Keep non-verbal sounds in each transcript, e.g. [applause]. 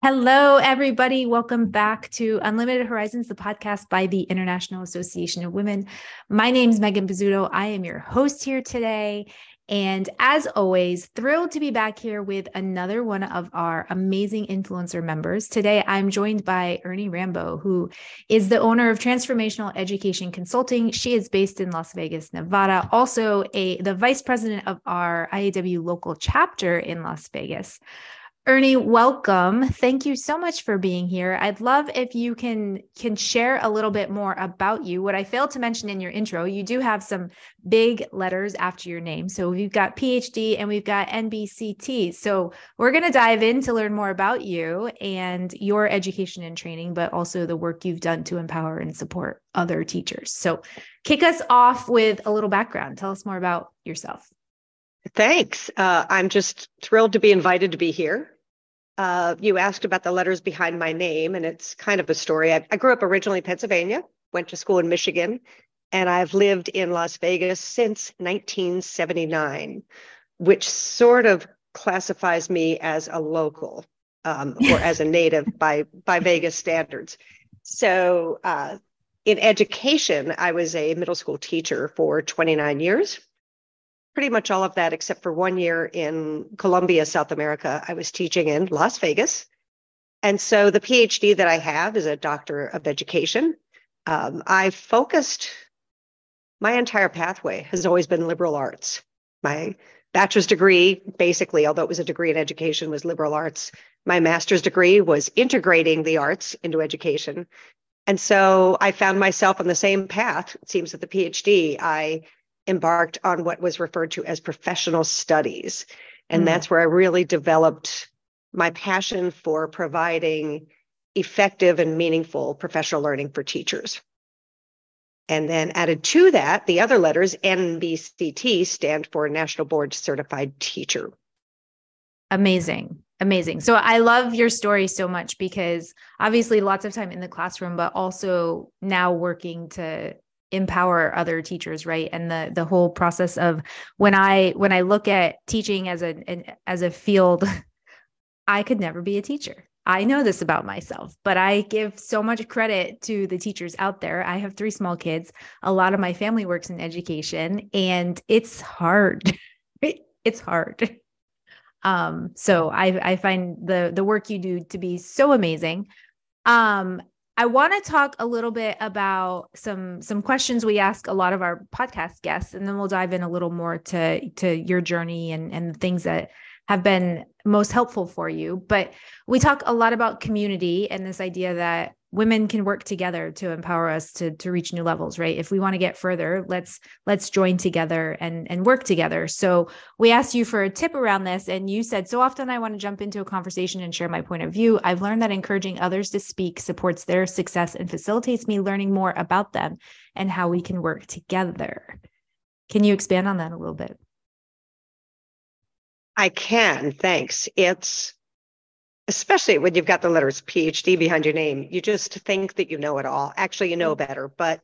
Hello, everybody. Welcome back to Unlimited Horizons, the podcast by the International Association of Women. My name is Megan Bizzuto. I am your host here today. And as always, thrilled to be back here with another one of our amazing influencer members. Today, I'm joined by Ernie Rambo, who is the owner of Transformational Education Consulting. She is based in Las Vegas, Nevada, also a the vice president of our IAW local chapter in Las Vegas. Ernie, welcome. Thank you so much for being here. I'd love if you can can share a little bit more about you. What I failed to mention in your intro, you do have some big letters after your name. So we've got PhD and we've got NBCT. So we're going to dive in to learn more about you and your education and training, but also the work you've done to empower and support other teachers. So kick us off with a little background. Tell us more about yourself. Thanks. Uh, I'm just thrilled to be invited to be here. Uh, you asked about the letters behind my name, and it's kind of a story. I, I grew up originally in Pennsylvania, went to school in Michigan, and I've lived in Las Vegas since 1979, which sort of classifies me as a local um, or [laughs] as a native by by Vegas standards. So, uh, in education, I was a middle school teacher for 29 years pretty much all of that except for one year in Colombia, South America. I was teaching in Las Vegas. And so the PhD that I have is a doctor of education. Um, I focused, my entire pathway has always been liberal arts. My bachelor's degree, basically, although it was a degree in education, was liberal arts. My master's degree was integrating the arts into education. And so I found myself on the same path, it seems, at the PhD. I embarked on what was referred to as professional studies. And mm. that's where I really developed my passion for providing effective and meaningful professional learning for teachers. And then added to that, the other letters, NBCT, stand for National Board Certified Teacher. Amazing. Amazing. So I love your story so much because obviously lots of time in the classroom, but also now working to empower other teachers right? And the the whole process of when i when i look at teaching as a an, as a field [laughs] i could never be a teacher. I know this about myself but i give so much credit to the teachers out there. I have three small kids. A lot of my family works in education and it's hard. [laughs] It's hard. Um so i i find the the work you do to be so amazing. Um I want to talk a little bit about some some questions we ask a lot of our podcast guests, and then we'll dive in a little more to to your journey and and the things that have been most helpful for you. But we talk a lot about community and this idea that women can work together to empower us to to reach new levels right? If we want to get further let's let's join together and and work together. So we asked you for a tip around this and you said so often i want to jump into a conversation and share my point of view. I've learned that encouraging others to speak supports their success and facilitates me learning more about them and how we can work together. Can you expand on that a little bit? I can. Thanks. It's especially when you've got the letters PhD behind your name, you just think that you know it all. Actually, you know mm-hmm. better, but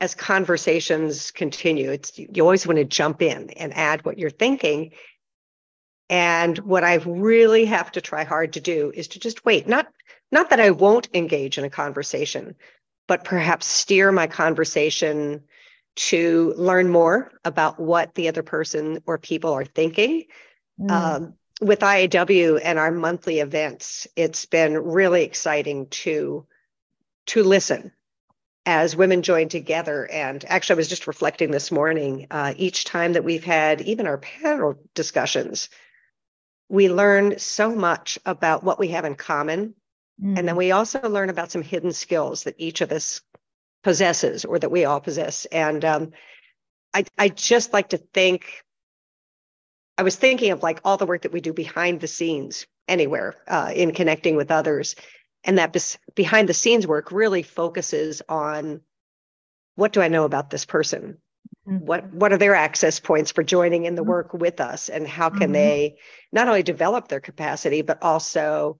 as conversations continue, it's you always want to jump in and add what you're thinking. And what I really have to try hard to do is to just wait. Not not that I won't engage in a conversation, but perhaps steer my conversation to learn more about what the other person or people are thinking. Mm. Um, with IAW and our monthly events, it's been really exciting to to listen as women join together. And actually, I was just reflecting this morning. Uh, each time that we've had even our panel discussions, we learn so much about what we have in common, mm. and then we also learn about some hidden skills that each of us possesses, or that we all possess. And um, I I just like to think I was thinking of like all the work that we do behind the scenes anywhere uh, in connecting with others. And that bes- behind the scenes work really focuses on what do I know about this person? mm-hmm. what what are their access points for joining in the mm-hmm. work with us and how can mm-hmm. they not only develop their capacity but also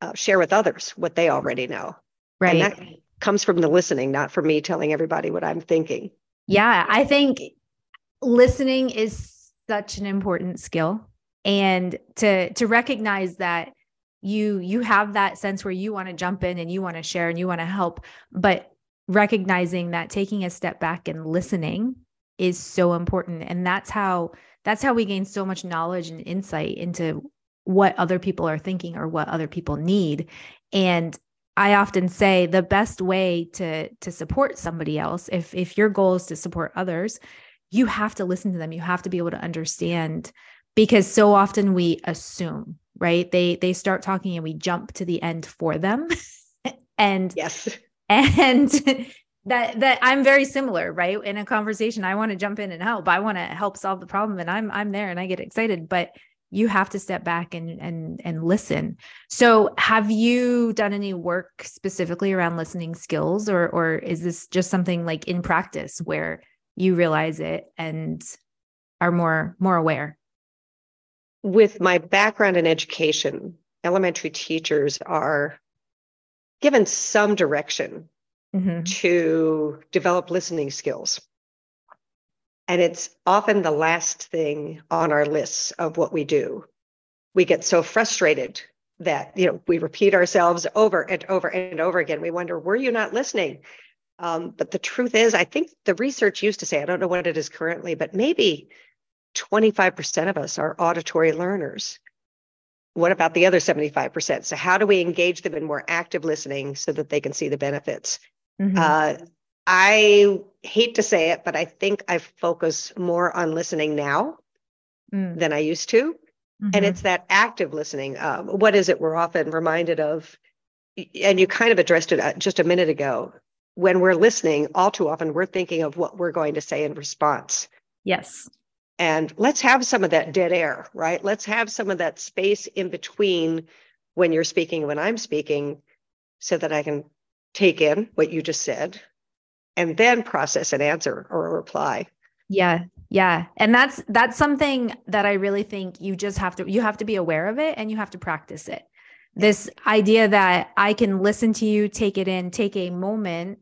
uh, share with others what they already know right and that comes from the listening not from me telling everybody what i'm thinking yeah i think listening is such an important skill. And to to recognize that you you have that sense where you want to jump in and you want to share and you want to help but recognizing that taking a step back and listening is so important. And that's how that's how we gain so much knowledge and insight into what other people are thinking or what other people need. And i often say the best way to to support somebody else if if your goal is to support others you have to listen to them you have to be able to understand because so often we assume right they they start talking and we jump to the end for them [laughs] and yes and [laughs] that that I'm very similar, right? In a conversation, I want to jump in and help. I want to help solve the problem and I'm I'm there and I get excited, but you have to step back and and and listen. So, have you done any work specifically around listening skills or or is this just something like in practice where you realize it and are more more aware? With my background in education, elementary teachers are given some direction mm-hmm. to develop listening skills. And it's often the last thing on our lists of what we do. We get so frustrated that you know we repeat ourselves over and over and over again. We wonder, were you not listening? Um, but the truth is, I think the research used to say, I don't know what it is currently, but maybe 25% of us are auditory learners what about the other 75%? So, how do we engage them in more active listening so that they can see the benefits? Mm-hmm. Uh, I hate to say it, but I think I focus more on listening now mm. than I used to. Mm-hmm. And it's that active listening. Um, what is it we're often reminded of? And you kind of addressed it uh, just a minute ago. When we're listening, all too often we're thinking of what we're going to say in response. Yes. And let's have some of that dead air right? Let's have some of that space in between when you're speaking when i'm speaking so that i can take in what you just said and then process an answer or a reply. Yeah yeah. And that's that's something that i really think you just have to you have to be aware of it and you have to practice it. This idea that i can listen to you take it in take a moment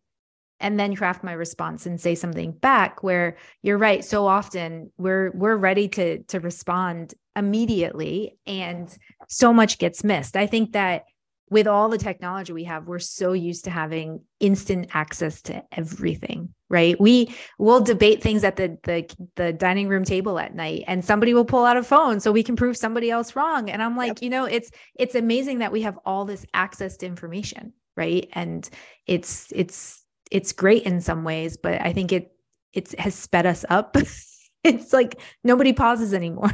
and then craft my response and say something back where you're right so often we're we're ready to to respond immediately and so much gets missed. I think that with all the technology we have we're so used to having instant access to everything right? We will debate things at the the the dining room table at night and somebody will pull out a phone so we can prove somebody else wrong. And i'm like yep. you know it's it's amazing that we have all this access to information right? And it's it's it's great in some ways, but I think it it has sped us up. [laughs] it's like nobody pauses anymore.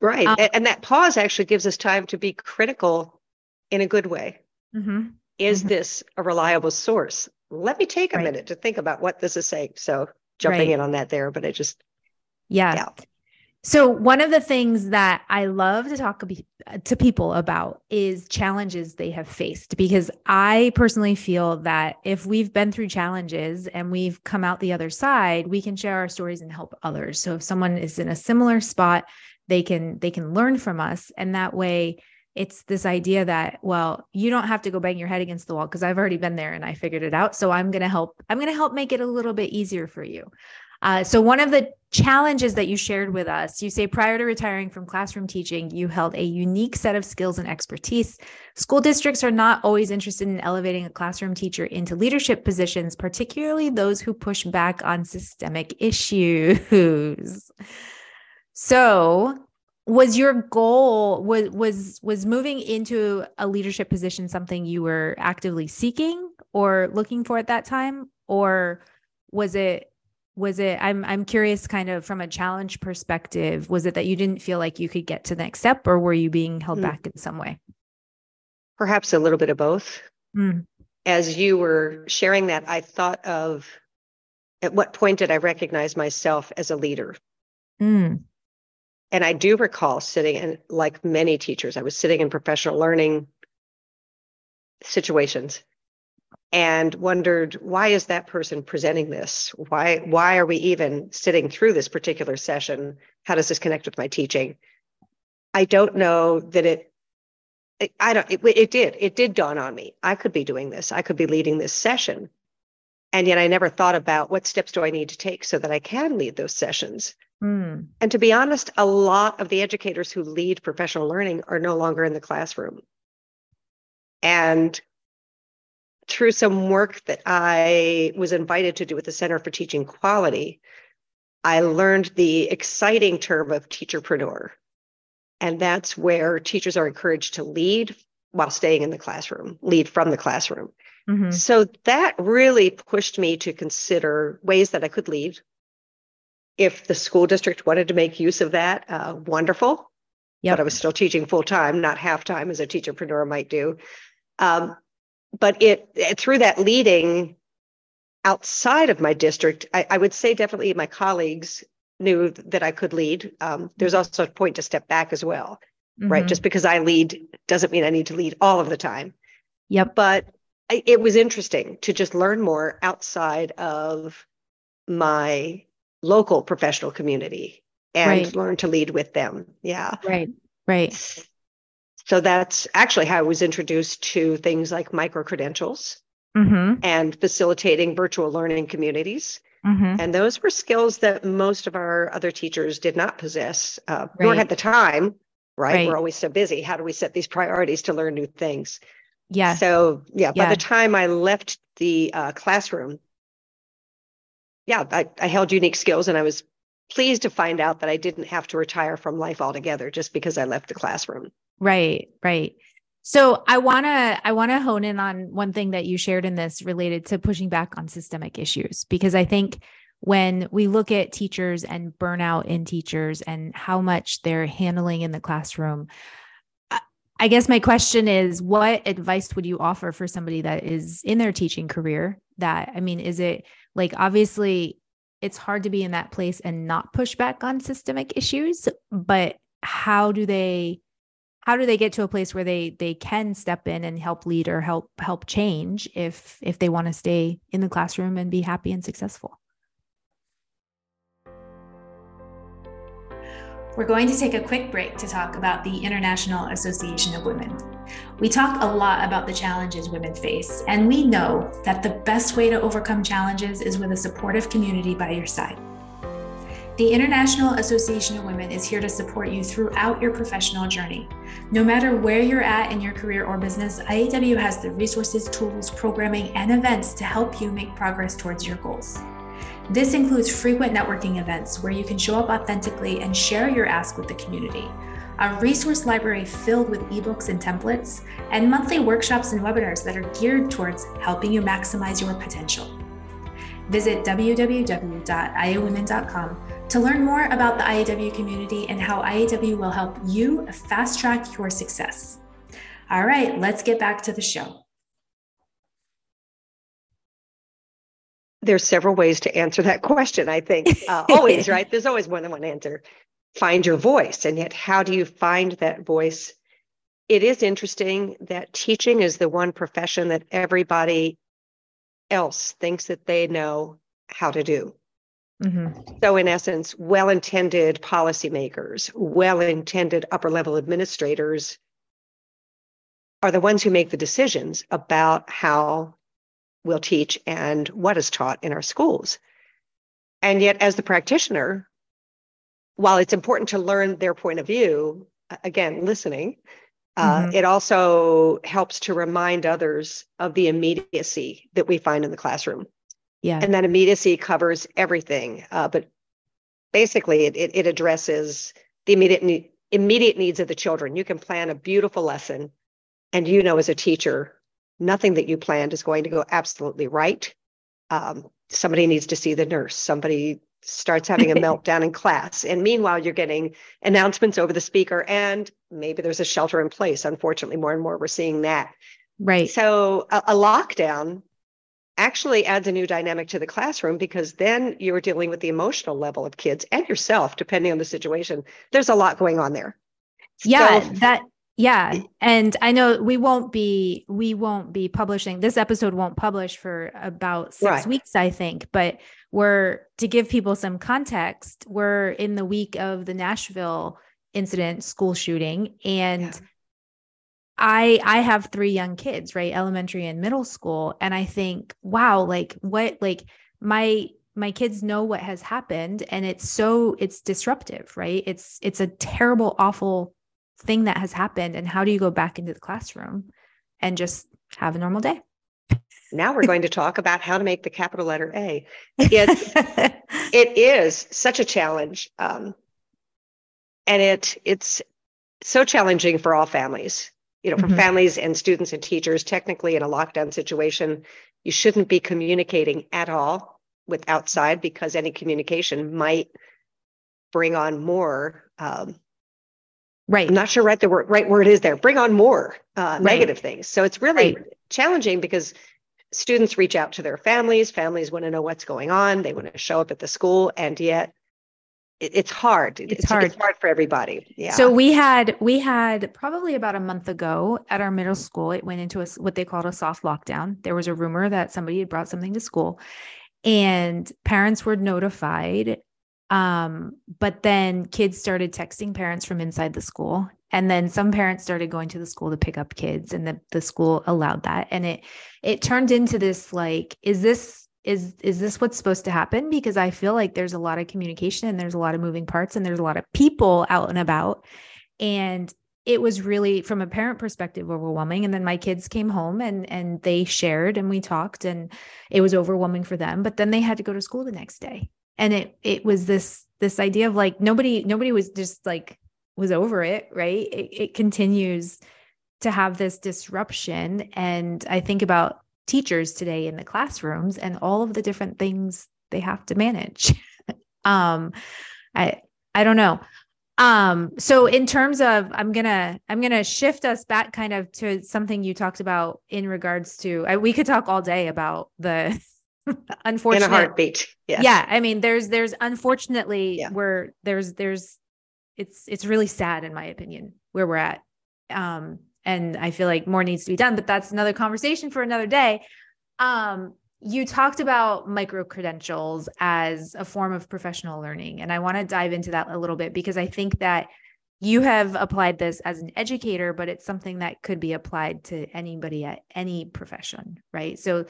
right. Um, and that pause actually gives us time to be critical in a good way. Mm-hmm. Is mm-hmm. this a reliable source? Let me take a right. minute to think about what this is saying. So jumping right. in on that there, but I just yeah. yeah. So, one of the things that I love to talk to people about is challenges they have faced, because I personally feel that if we've been through challenges and we've come out the other side, we can share our stories and help others. So, if someone is in a similar spot, they can they can learn from us, and that way, it's this idea that well, you don't have to go bang your head against the wall because I've already been there and I figured it out. So, I'm going to help. I'm going to help make it a little bit easier for you. Uh, so, one of the challenges that you shared with us, you say prior to retiring from classroom teaching, you held a unique set of skills and expertise. School districts are not always interested in elevating a classroom teacher into leadership positions, particularly those who push back on systemic issues. [laughs] So, was your goal was was was moving into a leadership position something you were actively seeking or looking for at that time or was it was it i'm i'm curious kind of from a challenge perspective was it that you didn't feel like you could get to the next step or were you being held mm. back in some way perhaps a little bit of both mm. as you were sharing that i thought of at what point did i recognize myself as a leader mm. and i do recall sitting and like many teachers i was sitting in professional learning situations and wondered why is that person presenting this? Why why are we even sitting through this particular session? How does this connect with my teaching? I don't know that it i don't it, it did it did dawn on me. I could be doing this. I could be leading this session. And yet i never thought about what steps do i need to take so that i can lead those sessions. Mm. and to be honest a lot of the educators who lead professional learning are no longer in the classroom. And through some work that I was invited to do with the Center for Teaching Quality, I learned the exciting term of teacherpreneur. And that's where teachers are encouraged to lead while staying in the classroom, lead from the classroom. Mm-hmm. So that really pushed me to consider ways that I could lead. If the school district wanted to make use of that, uh, wonderful. Yep. But I was still teaching full time, not half time as a teacherpreneur might do. Um, but it, it, through that leading outside of my district, I, I, would say definitely my colleagues knew that I could lead. Um, there's mm-hmm. also a point to step back as well, mm-hmm. right? Just because I lead doesn't mean I need to lead all of the time. Yep. But I, it was interesting to just learn more outside of my local professional community and right. learn to lead with them. Yeah. Right. Right. So that's actually how I was introduced to things like micro credentials mm-hmm. and facilitating virtual learning communities. Mm-hmm. And those were skills that most of our other teachers did not possess, uh, right. nor had the time. Right? right? We're always so busy. How do we set these priorities to learn new things? Yeah. So yeah, yeah. by the time I left the uh, classroom, yeah, I, I held unique skills, and I was pleased to find out that I didn't have to retire from life altogether just because I left the classroom. Right, right. So I want to I want to hone in on one thing that you shared in this related to pushing back on systemic issues because I think when we look at teachers and burnout in teachers and how much they're handling in the classroom I guess my question is what advice would you offer for somebody that is in their teaching career that I mean is it like obviously it's hard to be in that place and not push back on systemic issues but how do they how do they get to a place where they they can step in and help lead or help help change if if they want to stay in the classroom and be happy and successful We're going to take a quick break to talk about the International Association of Women. We talk a lot about the challenges women face, and we know that the best way to overcome challenges is with a supportive community by your side. The International Association of Women is here to support you throughout your professional journey. No matter where you're at in your career or business, IAW has the resources, tools, programming, and events to help you make progress towards your goals. This includes frequent networking events where you can show up authentically and share your ask with the community, a resource library filled with ebooks and templates, and monthly workshops and webinars that are geared towards helping you maximize your potential. Visit www.iawomen.com to learn more about the IAW community and how IAW will help you fast track your success. All right, let's get back to the show. There's several ways to answer that question, I think. Uh, always, [laughs] right? There's always more than one answer. Find your voice. And yet, how do you find that voice? It is interesting that teaching is the one profession that everybody else thinks that they know how to do. Mm-hmm. So, in essence, well intended policymakers, well intended upper level administrators are the ones who make the decisions about how we'll teach and what is taught in our schools. And yet, as the practitioner, while it's important to learn their point of view, again, listening, uh, mm-hmm. it also helps to remind others of the immediacy that we find in the classroom. Yeah. And that immediacy covers everything. Uh, but basically, it, it, it addresses the immediate, ne- immediate needs of the children. You can plan a beautiful lesson, and you know, as a teacher, nothing that you planned is going to go absolutely right. Um, somebody needs to see the nurse. Somebody starts having a [laughs] meltdown in class. And meanwhile, you're getting announcements over the speaker, and maybe there's a shelter in place. Unfortunately, more and more we're seeing that. Right. So a, a lockdown actually adds a new dynamic to the classroom because then you're dealing with the emotional level of kids and yourself, depending on the situation. There's a lot going on there. Yeah, so, that Yeah, and I know we won't be we won't be publishing this episode won't publish for about 6 right. weeks I think, but we're to give people some context, we're in the week of the Nashville incident school shooting and yeah. I I have 3 young kids, right? Elementary and middle school, and I think, wow, like what like my my kids know what has happened and it's so it's disruptive right? It's it's a terrible awful thing that has happened and how do you go back into the classroom and just have a normal day? Now we're going to talk about how to make the capital letter a. It's [laughs] it is such a challenge um, and it it's so challenging for all families you know for mm-hmm. families and students and teachers technically in a lockdown situation you shouldn't be communicating at all with outside because any communication might bring on more um, Right. I'm not sure right the word, right word is there. Bring on more uh, right. negative things. So it's really right. challenging because students reach out to their families. Families want to know what's going on. They want to show up at the school, and yet it's hard. It's, it's, hard. It's hard for everybody. Yeah. So we had we had probably about a month ago at our middle school. It went into a, what they called a soft lockdown. There was a rumor that somebody had brought something to school, and parents were notified um, but then kids started texting parents from inside the school. And then some parents started going to the school to pick up kids and the, the school allowed that. And it it turned into this like, is this is is this what's supposed to happen? Because I feel like there's a lot of communication and there's a lot of moving parts and there's a lot of people out and about. And it was really from a parent perspective overwhelming. And then my kids came home and and they shared and we talked and it was overwhelming for them. But then they had to go to school the next day. And it it was this this idea of like nobody nobody was just like was over it right? It, it continues to have this disruption. And i think about teachers today in the classrooms and all of the different things they have to manage. [laughs] Um i i don't know. Um so in terms of i'm gonna i'm gonna shift us back kind of to something you talked about in regards to I, we could talk all day about the unfortunately [laughs] in a heartbeat yeah yeah i mean there's there's unfortunately yeah. where there's there's it's it's really sad in my opinion where we're at. Um and i feel like more needs to be done but that's another conversation for another day. Um you talked about micro credentials as a form of professional learning and i want to dive into that a little bit because i think that you have applied this as an educator but it's something that could be applied to anybody at any profession right? So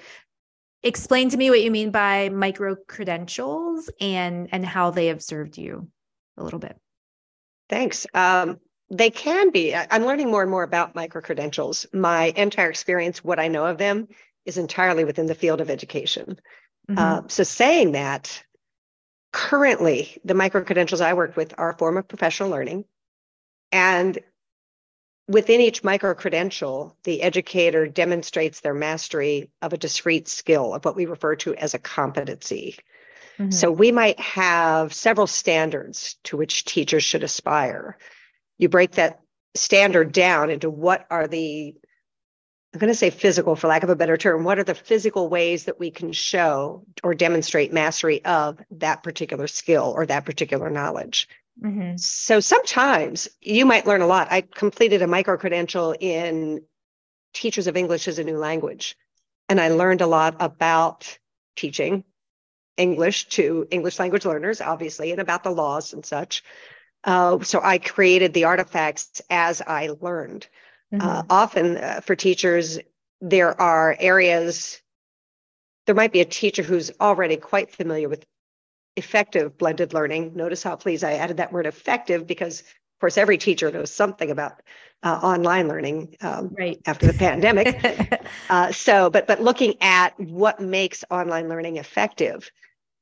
explain to me what you mean by micro credentials and and how they have served you a little bit. Thanks. Um, they can be i'm learning more and more about micro credentials my entire experience what i know of them is entirely within the field of education mm-hmm. uh, so saying that currently the micro credentials i work with are a form of professional learning and Within each micro credential, the educator demonstrates their mastery of a discrete skill of what we refer to as a competency. Mm-hmm. So we might have several standards to which teachers should aspire. You break that standard down into what are the I'm going to say physical for lack of a better term. What are the physical ways that we can show or demonstrate mastery of that particular skill or that particular knowledge? Mm-hmm. So sometimes you might learn a lot. I completed a micro credential in Teachers of English as a New Language, and I learned a lot about teaching English to English language learners, obviously, and about the laws and such. Uh, so I created the artifacts as I learned. Uh, mm-hmm. Uh, often uh, for teachers, there are areas, there might be a teacher who's already quite familiar with effective blended learning. Notice how please I added that word effective because, of course, every teacher knows something about uh, online learning um, right. after the pandemic. [laughs] uh, so, but but looking at what makes online learning effective,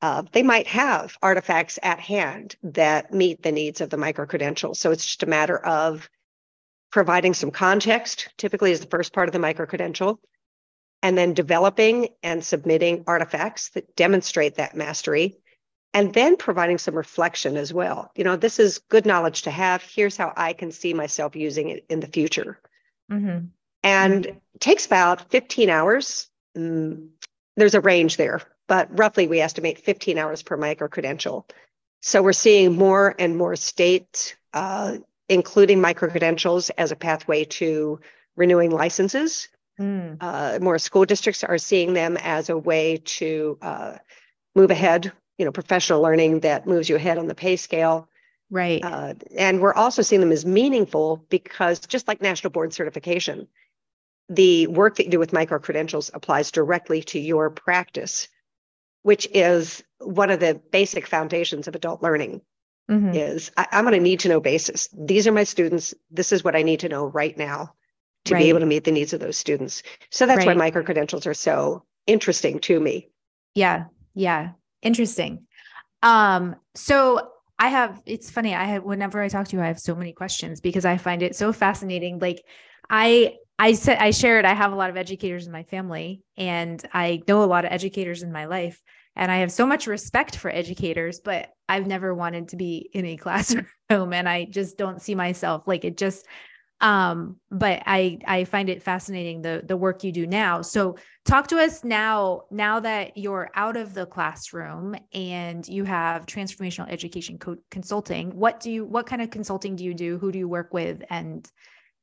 uh, they might have artifacts at hand that meet the needs of the micro credentials. So it's just a matter of providing some context. Typically, is the first part of the micro credential. And then developing and submitting artifacts that demonstrate that mastery and then providing some reflection as well. You know, this is good knowledge to have. Here's how I can see myself using it in the future. Mm-hmm. And mm-hmm. takes about 15 hours. Mm, there's a range there, but roughly we estimate 15 hours per micro credential. So we're seeing more and more states uh, including micro credentials as a pathway to renewing licenses. Mm. Uh, more school districts are seeing them as a way to uh, move ahead, you know, professional learning that moves you ahead on the pay scale. Right. Uh, and we're also seeing them as meaningful because just like national board certification, the work that you do with micro credentials applies directly to your practice, which is one of the basic foundations of adult learning. Mm-hmm. Is I, am on a need to know basis. These are my students. This is what I need to know right now to right. be able to meet the needs of those students. So that's right. why micro credentials are so interesting to me. Yeah. Yeah. Interesting. Um, so I have, it's funny. I have, whenever I talk to you, I have so many questions because I find it so fascinating. Like I, I said, I shared, I have a lot of educators in my family and I know a lot of educators in my life and I have so much respect for educators, but I've never wanted to be in a [laughs] classroom and I just don't see myself like it just um but i i find it fascinating the the work you do now. So talk to us now now that you're out of the classroom and you have transformational education co- consulting what do you what kind of consulting do you do? Who do you work with? And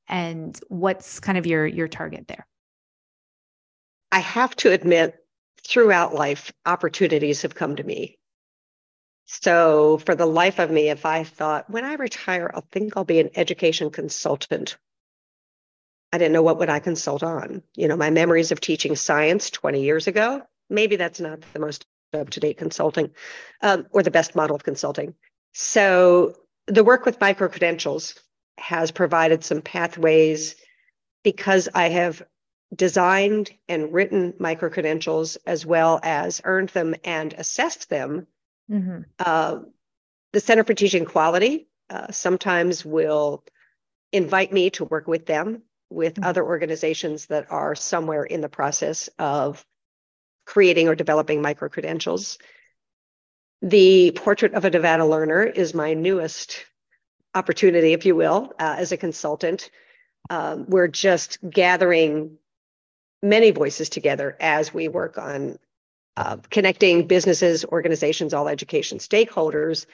and what's kind of your your target there i have to admit throughout life opportunities have come to me so, for the life of me, if I thought when I retire, I'll think I'll be an education consultant. I didn't know what would I consult on. You know, my memories of teaching science 20 years ago, maybe that's not the most up to date consulting um, or the best model of consulting. So, the work with micro credentials has provided some pathways because I have designed and written micro credentials as well as earned them and assessed them Mm-hmm. Uh, the Center for Teaching Quality uh, sometimes will invite me to work with them with mm-hmm. other organizations that are somewhere in the process of creating or developing micro credentials. The Portrait of a Nevada Learner is my newest opportunity, if you will, uh, as a consultant. Um, we're just gathering many voices together as we work on uh, connecting businesses, organizations, all education stakeholders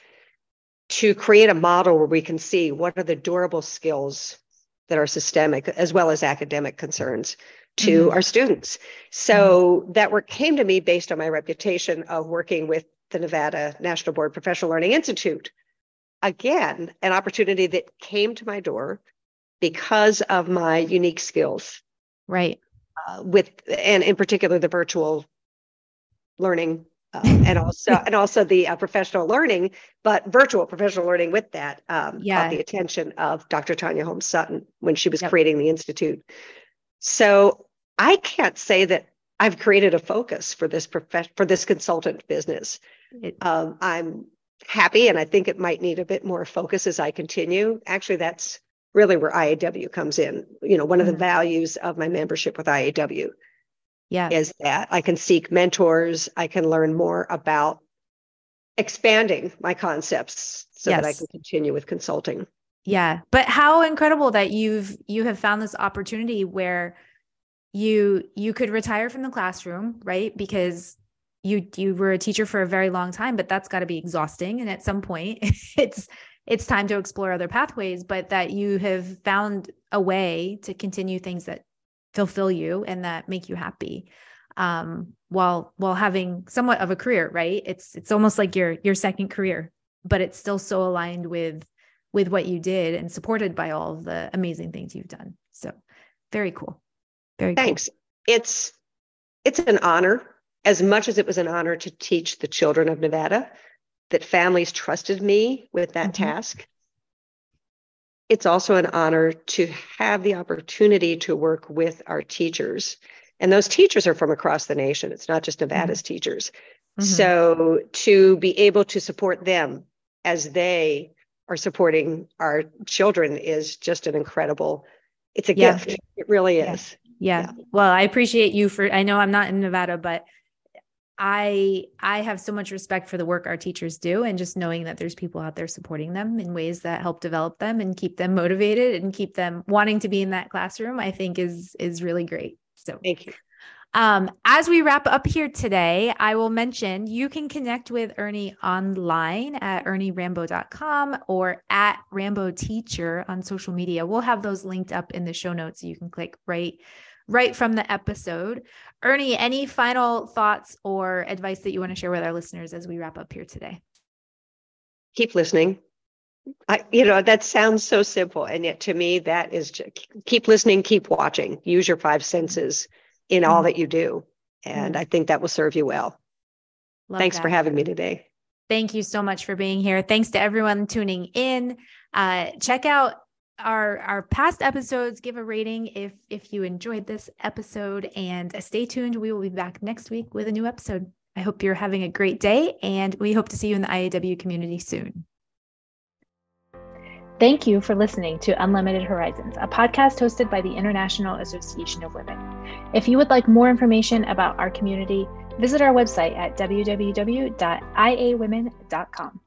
to create a model where we can see what are the durable skills that are systemic as well as academic concerns to mm-hmm. our students. So mm-hmm. that work came to me based on my reputation of working with the Nevada National Board Professional Learning Institute. Again, an opportunity that came to my door because of my unique skills. Right. Uh, with and in particular the virtual learning uh, and also [laughs] and also the uh, professional learning, but virtual professional learning with that um, yeah. caught the attention of Dr. Tanya Holmes Sutton when she was yep. creating the institute. So I can't say that I've created a focus for this prof- for this consultant business. Um, I'm happy, and I think it might need a bit more focus as I continue. Actually, that's really where IAW comes in. You know, one mm-hmm. of the mm-hmm. values of my membership with IAW yeah is that i can seek mentors i can learn more about expanding my concepts so yes. that i can continue with consulting yeah but how incredible that you've you have found this opportunity where you you could retire from the classroom right because you you were a teacher for a very long time but that's got to be exhausting. And at some point [laughs] it's it's time to explore other pathways but that you have found a way to continue things that fulfill you and that make you happy um, while while having somewhat of a career right? It's it's almost like your your second career but it's still so aligned with with what you did and supported by all the amazing things you've done. So very cool. Very thanks. Cool. it's it's an honor as much as it was an honor to teach the children of nevada that families trusted me with that mm-hmm. task it's also an honor to have the opportunity to work with our teachers. And those teachers are from across the nation. It's not just Nevada's mm-hmm. teachers. Mm-hmm. So to be able to support them as they are supporting our children is just an incredible, it's a yeah. gift. It really is. Yeah. yeah. Well, I appreciate you for, I know I'm not in Nevada, but I I have so much respect for the work our teachers do and just knowing that there's people out there supporting them in ways that help develop them and keep them motivated and keep them wanting to be in that classroom I think is is really great. So Thank you. Um, as we wrap up here today, I will mention you can connect with Ernie online at ernierambo.com or at Rambo Teacher on social media. We'll have those linked up in the show notes so you can click right right from the episode. Ernie, any final thoughts or advice that you want to share with our listeners as we wrap up here today? Keep listening. I, you know, that sounds so simple. And yet to me, that is just, keep listening, keep watching, use your five senses in all mm-hmm. that you do. And mm-hmm. I think that will serve you well. Love Thanks that. for having me today. Thank you so much for being here. Thanks to everyone tuning in. Uh, check out our our past episodes give a rating if if you enjoyed this episode and uh, stay tuned we will be back next week with a new episode i hope you're having a great day and we hope to see you in the iaw community soon Thank you for listening to Unlimited Horizons, a podcast hosted by the International Association of Women. If you would like more information about our community, visit our website at www.iawomen.com.